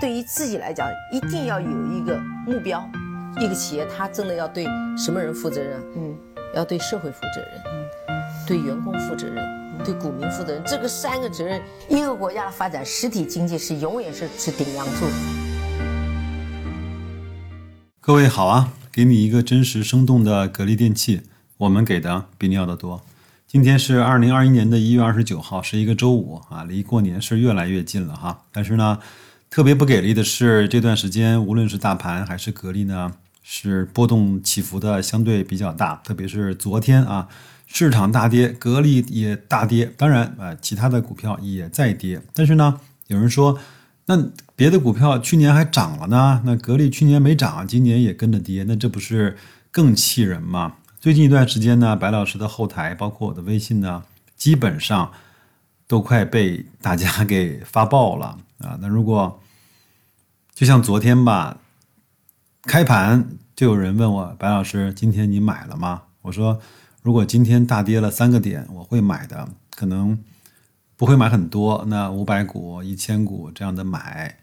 对于自己来讲，一定要有一个目标。一个企业，它真的要对什么人负责任？嗯，要对社会负责任，嗯，对员工负责任，对股民负责任。这个三个责任，一个国家的发展，实体经济是永远是是顶梁柱。各位好啊，给你一个真实生动的格力电器，我们给的比你要的多。今天是二零二一年的一月二十九号，是一个周五啊，离过年是越来越近了哈。但是呢。特别不给力的是，这段时间无论是大盘还是格力呢，是波动起伏的相对比较大。特别是昨天啊，市场大跌，格力也大跌。当然啊，其他的股票也在跌。但是呢，有人说，那别的股票去年还涨了呢，那格力去年没涨，今年也跟着跌，那这不是更气人吗？最近一段时间呢，白老师的后台，包括我的微信呢，基本上都快被大家 给发爆了。啊，那如果就像昨天吧，开盘就有人问我白老师，今天你买了吗？我说，如果今天大跌了三个点，我会买的，可能不会买很多，那五百股、一千股这样的买。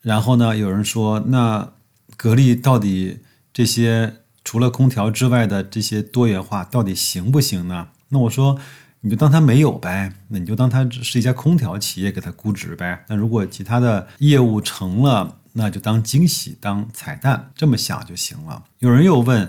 然后呢，有人说，那格力到底这些除了空调之外的这些多元化到底行不行呢？那我说。你就当它没有呗，那你就当它是一家空调企业给它估值呗。那如果其他的业务成了，那就当惊喜当彩蛋，这么想就行了。有人又问，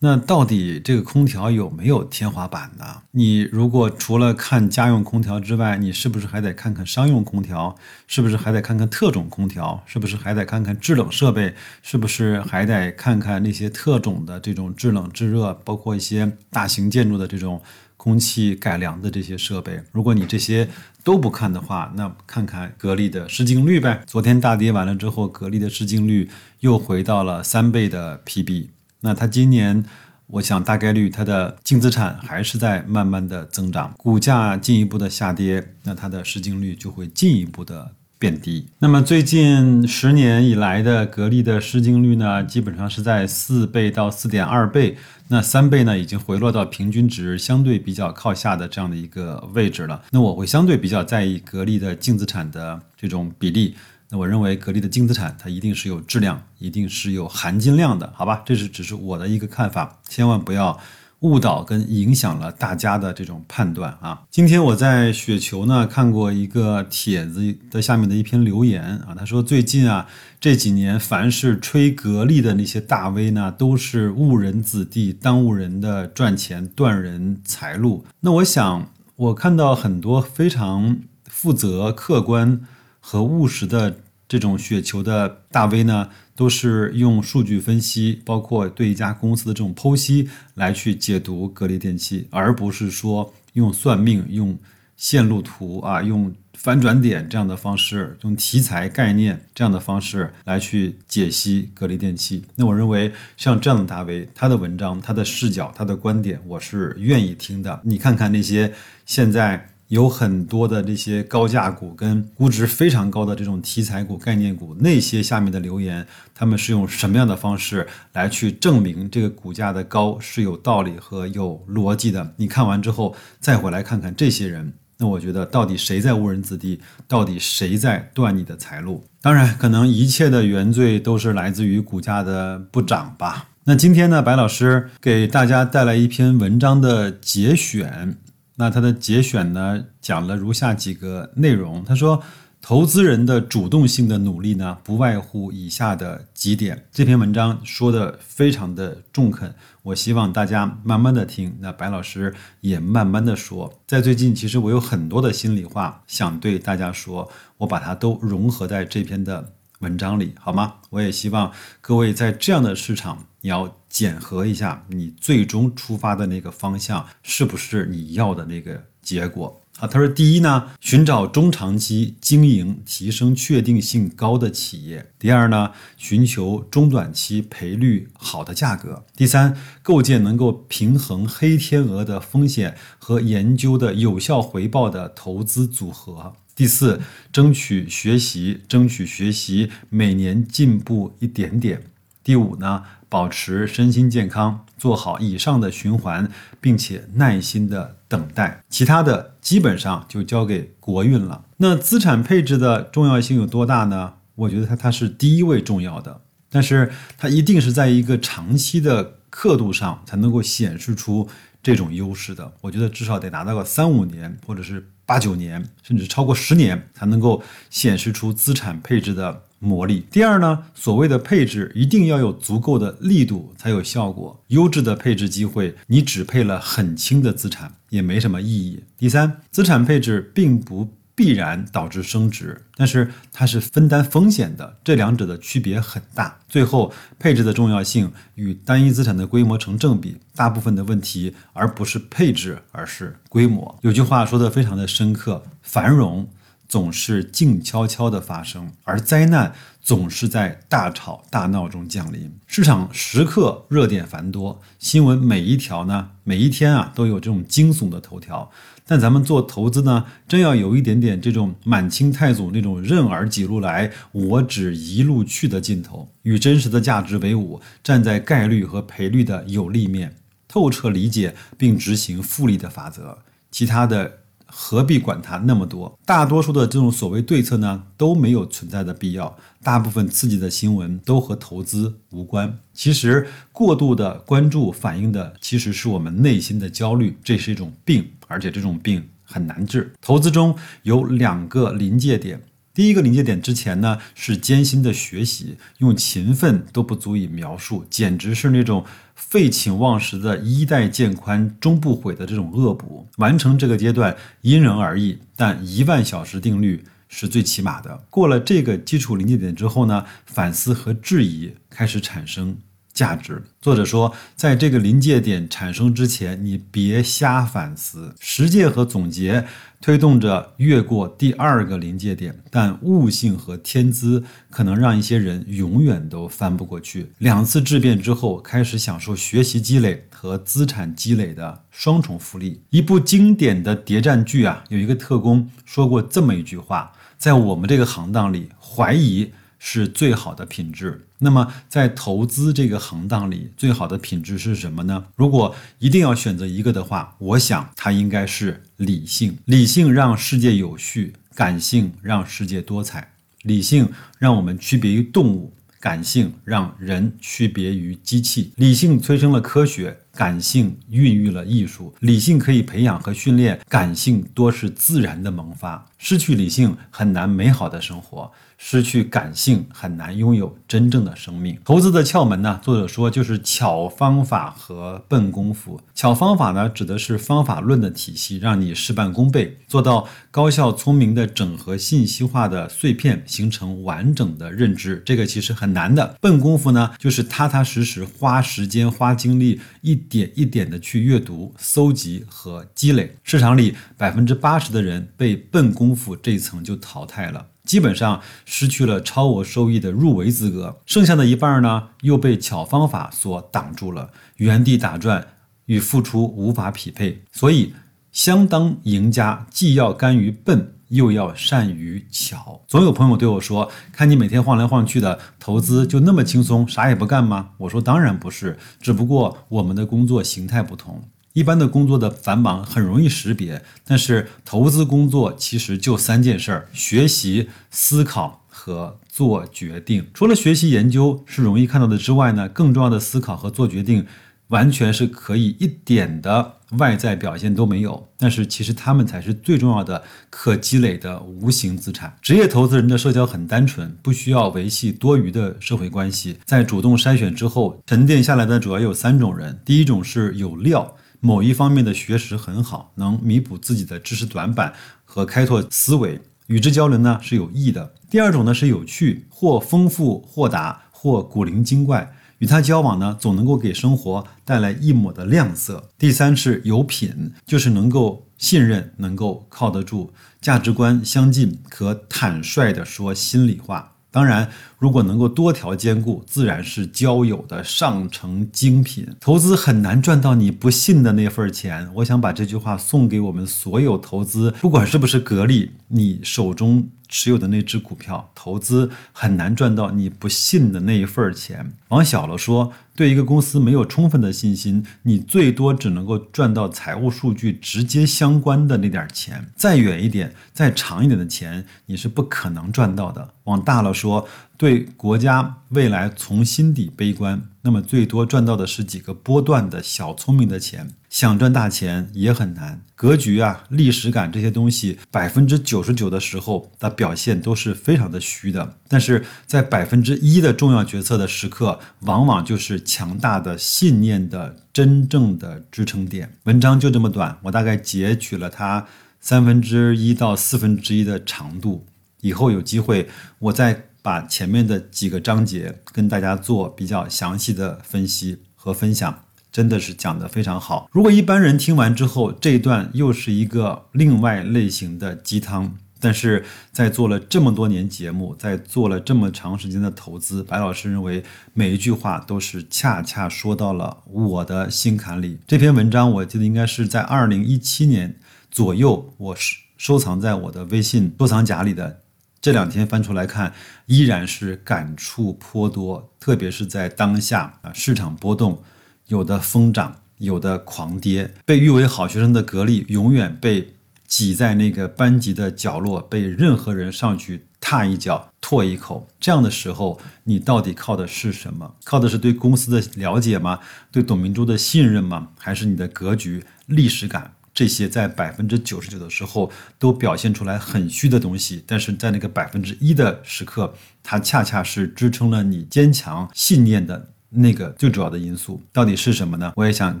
那到底这个空调有没有天花板呢？你如果除了看家用空调之外，你是不是还得看看商用空调？是不是还得看看特种空调？是不是还得看看制冷设备？是不是还得看看那些特种的这种制冷制热，包括一些大型建筑的这种？空气改良的这些设备，如果你这些都不看的话，那看看格力的市净率呗。昨天大跌完了之后，格力的市净率又回到了三倍的 PB。那它今年，我想大概率它的净资产还是在慢慢的增长，股价进一步的下跌，那它的市净率就会进一步的。变低。那么最近十年以来的格力的市净率呢，基本上是在四倍到四点二倍。那三倍呢，已经回落到平均值相对比较靠下的这样的一个位置了。那我会相对比较在意格力的净资产的这种比例。那我认为格力的净资产它一定是有质量，一定是有含金量的，好吧？这是只是我的一个看法，千万不要。误导跟影响了大家的这种判断啊！今天我在雪球呢看过一个帖子的下面的一篇留言啊，他说最近啊这几年凡是吹格力的那些大 V 呢，都是误人子弟，耽误人的赚钱，断人财路。那我想，我看到很多非常负责、客观和务实的。这种雪球的大 V 呢，都是用数据分析，包括对一家公司的这种剖析来去解读格力电器，而不是说用算命、用线路图啊、用反转点这样的方式，用题材概念这样的方式来去解析格力电器。那我认为，像这样的大 V，他的文章、他的视角、他的观点，我是愿意听的。你看看那些现在。有很多的这些高价股跟估值非常高的这种题材股、概念股，那些下面的留言，他们是用什么样的方式来去证明这个股价的高是有道理和有逻辑的？你看完之后再回来看看这些人，那我觉得到底谁在误人子弟，到底谁在断你的财路？当然，可能一切的原罪都是来自于股价的不涨吧。那今天呢，白老师给大家带来一篇文章的节选。那他的节选呢，讲了如下几个内容。他说，投资人的主动性的努力呢，不外乎以下的几点。这篇文章说的非常的中肯，我希望大家慢慢的听。那白老师也慢慢的说，在最近，其实我有很多的心里话想对大家说，我把它都融合在这篇的文章里，好吗？我也希望各位在这样的市场。你要检核一下你最终出发的那个方向是不是你要的那个结果啊？他说，第一呢，寻找中长期经营提升确定性高的企业；第二呢，寻求中短期赔率好的价格；第三，构建能够平衡黑天鹅的风险和研究的有效回报的投资组合；第四，争取学习，争取学习，每年进步一点点；第五呢？保持身心健康，做好以上的循环，并且耐心的等待，其他的基本上就交给国运了。那资产配置的重要性有多大呢？我觉得它它是第一位重要的，但是它一定是在一个长期的刻度上才能够显示出这种优势的。我觉得至少得拿到个三五年，或者是八九年，甚至超过十年，才能够显示出资产配置的。魔力。第二呢，所谓的配置一定要有足够的力度才有效果。优质的配置机会，你只配了很轻的资产也没什么意义。第三，资产配置并不必然导致升值，但是它是分担风险的，这两者的区别很大。最后，配置的重要性与单一资产的规模成正比。大部分的问题而不是配置，而是规模。有句话说的非常的深刻：繁荣。总是静悄悄地发生，而灾难总是在大吵大闹中降临。市场时刻热点繁多，新闻每一条呢，每一天啊都有这种惊悚的头条。但咱们做投资呢，真要有一点点这种满清太祖那种任尔几路来，我只一路去的劲头，与真实的价值为伍，站在概率和赔率的有利面，透彻理解并执行复利的法则，其他的。何必管它那么多？大多数的这种所谓对策呢，都没有存在的必要。大部分刺激的新闻都和投资无关。其实过度的关注反映的其实是我们内心的焦虑，这是一种病，而且这种病很难治。投资中有两个临界点。第一个临界点之前呢，是艰辛的学习，用勤奋都不足以描述，简直是那种废寝忘食的衣带渐宽终不悔的这种恶补。完成这个阶段因人而异，但一万小时定律是最起码的。过了这个基础临界点之后呢，反思和质疑开始产生。价值。作者说，在这个临界点产生之前，你别瞎反思。实践和总结推动着越过第二个临界点，但悟性和天资可能让一些人永远都翻不过去。两次质变之后，开始享受学习积累和资产积累的双重福利。一部经典的谍战剧啊，有一个特工说过这么一句话：在我们这个行当里，怀疑。是最好的品质。那么，在投资这个行当里，最好的品质是什么呢？如果一定要选择一个的话，我想它应该是理性。理性让世界有序，感性让世界多彩。理性让我们区别于动物，感性让人区别于机器。理性催生了科学，感性孕育了艺术。理性可以培养和训练，感性多是自然的萌发。失去理性，很难美好的生活。失去感性，很难拥有真正的生命。投资的窍门呢？作者说就是巧方法和笨功夫。巧方法呢，指的是方法论的体系，让你事半功倍，做到高效聪明的整合信息化的碎片，形成完整的认知。这个其实很难的。笨功夫呢，就是踏踏实实花时间、花精力，一点一点的去阅读、搜集和积累。市场里百分之八十的人被笨功夫这一层就淘汰了。基本上失去了超额收益的入围资格，剩下的一半呢又被巧方法所挡住了，原地打转与付出无法匹配，所以相当赢家既要甘于笨，又要善于巧。总有朋友对我说：“看你每天晃来晃去的，投资就那么轻松，啥也不干吗？”我说：“当然不是，只不过我们的工作形态不同。”一般的工作的繁忙很容易识别，但是投资工作其实就三件事儿：学习、思考和做决定。除了学习研究是容易看到的之外呢，更重要的思考和做决定，完全是可以一点的外在表现都没有。但是其实他们才是最重要的可积累的无形资产。职业投资人的社交很单纯，不需要维系多余的社会关系。在主动筛选之后，沉淀下来的主要有三种人：第一种是有料。某一方面的学识很好，能弥补自己的知识短板和开拓思维，与之交流呢是有益的。第二种呢是有趣，或丰富、豁达，或古灵精怪，与他交往呢总能够给生活带来一抹的亮色。第三是有品，就是能够信任，能够靠得住，价值观相近，可坦率地说心里话。当然，如果能够多条兼顾，自然是交友的上乘精品。投资很难赚到你不信的那份钱。我想把这句话送给我们所有投资，不管是不是格力，你手中持有的那只股票，投资很难赚到你不信的那一份钱。往小了说，对一个公司没有充分的信心，你最多只能够赚到财务数据直接相关的那点钱。再远一点、再长一点的钱，你是不可能赚到的。往大了说，对国家未来从心底悲观，那么最多赚到的是几个波段的小聪明的钱。想赚大钱也很难，格局啊、历史感这些东西，百分之九十九的时候的表现都是非常的虚的。但是在百分之一的重要决策的时刻，往往就是强大的信念的真正的支撑点。文章就这么短，我大概截取了它三分之一到四分之一的长度。以后有机会，我再把前面的几个章节跟大家做比较详细的分析和分享。真的是讲得非常好。如果一般人听完之后，这一段又是一个另外类型的鸡汤，但是在做了这么多年节目，在做了这么长时间的投资，白老师认为每一句话都是恰恰说到了我的心坎里。这篇文章我记得应该是在二零一七年左右，我收收藏在我的微信收藏夹里的。这两天翻出来看，依然是感触颇多，特别是在当下啊，市场波动。有的疯涨，有的狂跌，被誉为好学生的格力永远被挤在那个班级的角落，被任何人上去踏一脚、唾一口。这样的时候，你到底靠的是什么？靠的是对公司的了解吗？对董明珠的信任吗？还是你的格局、历史感？这些在百分之九十九的时候都表现出来很虚的东西，但是在那个百分之一的时刻，它恰恰是支撑了你坚强信念的。那个最主要的因素到底是什么呢？我也想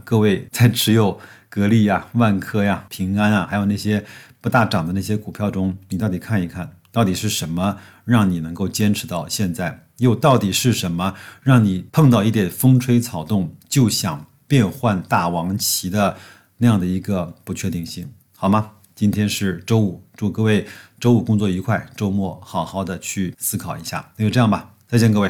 各位在持有格力呀、万科呀、平安啊，还有那些不大涨的那些股票中，你到底看一看到底是什么让你能够坚持到现在？又到底是什么让你碰到一点风吹草动就想变换大王旗的那样的一个不确定性？好吗？今天是周五，祝各位周五工作愉快，周末好好的去思考一下。那就这样吧，再见各位。